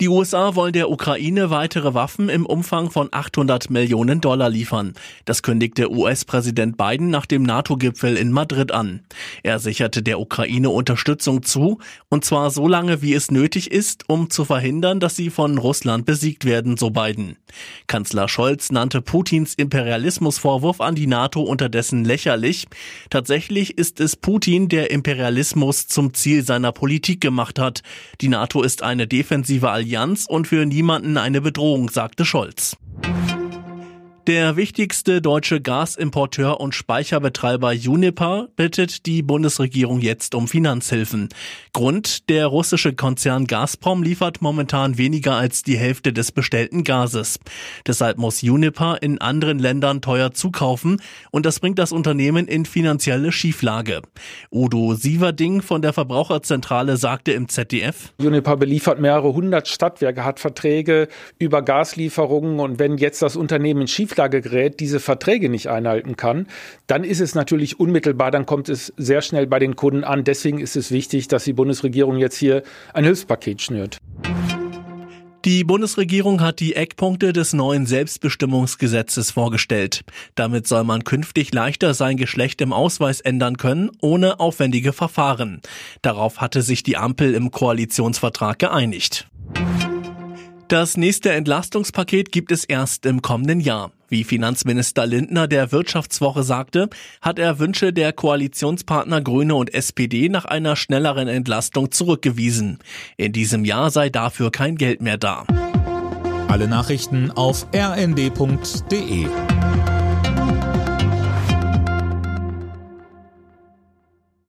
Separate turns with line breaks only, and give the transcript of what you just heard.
Die USA wollen der Ukraine weitere Waffen im Umfang von 800 Millionen Dollar liefern. Das kündigte US-Präsident Biden nach dem NATO-Gipfel in Madrid an. Er sicherte der Ukraine Unterstützung zu, und zwar so lange, wie es nötig ist, um zu verhindern, dass sie von Russland besiegt werden, so Biden. Kanzler Scholz nannte Putins Imperialismusvorwurf an die NATO unterdessen lächerlich. Tatsächlich ist es Putin, der Imperialismus zum Ziel seiner Politik gemacht hat. Die NATO ist eine defensive und für niemanden eine Bedrohung, sagte Scholz. Der wichtigste deutsche Gasimporteur und Speicherbetreiber Uniper bittet die Bundesregierung jetzt um Finanzhilfen. Grund, der russische Konzern Gazprom liefert momentan weniger als die Hälfte des bestellten Gases. Deshalb muss Uniper in anderen Ländern teuer zukaufen und das bringt das Unternehmen in finanzielle Schieflage. Udo Sieverding von der Verbraucherzentrale sagte im ZDF,
Uniper beliefert mehrere hundert Stadtwerke, hat Verträge über Gaslieferungen und wenn jetzt das Unternehmen in Schieflage Schieflagegerät diese Verträge nicht einhalten kann, dann ist es natürlich unmittelbar, dann kommt es sehr schnell bei den Kunden an. Deswegen ist es wichtig, dass die Bundesregierung jetzt hier ein Hilfspaket schnürt.
Die Bundesregierung hat die Eckpunkte des neuen Selbstbestimmungsgesetzes vorgestellt. Damit soll man künftig leichter sein Geschlecht im Ausweis ändern können, ohne aufwendige Verfahren. Darauf hatte sich die Ampel im Koalitionsvertrag geeinigt. Das nächste Entlastungspaket gibt es erst im kommenden Jahr. Wie Finanzminister Lindner der Wirtschaftswoche sagte, hat er Wünsche der Koalitionspartner Grüne und SPD nach einer schnelleren Entlastung zurückgewiesen. In diesem Jahr sei dafür kein Geld mehr da.
Alle Nachrichten auf rnd.de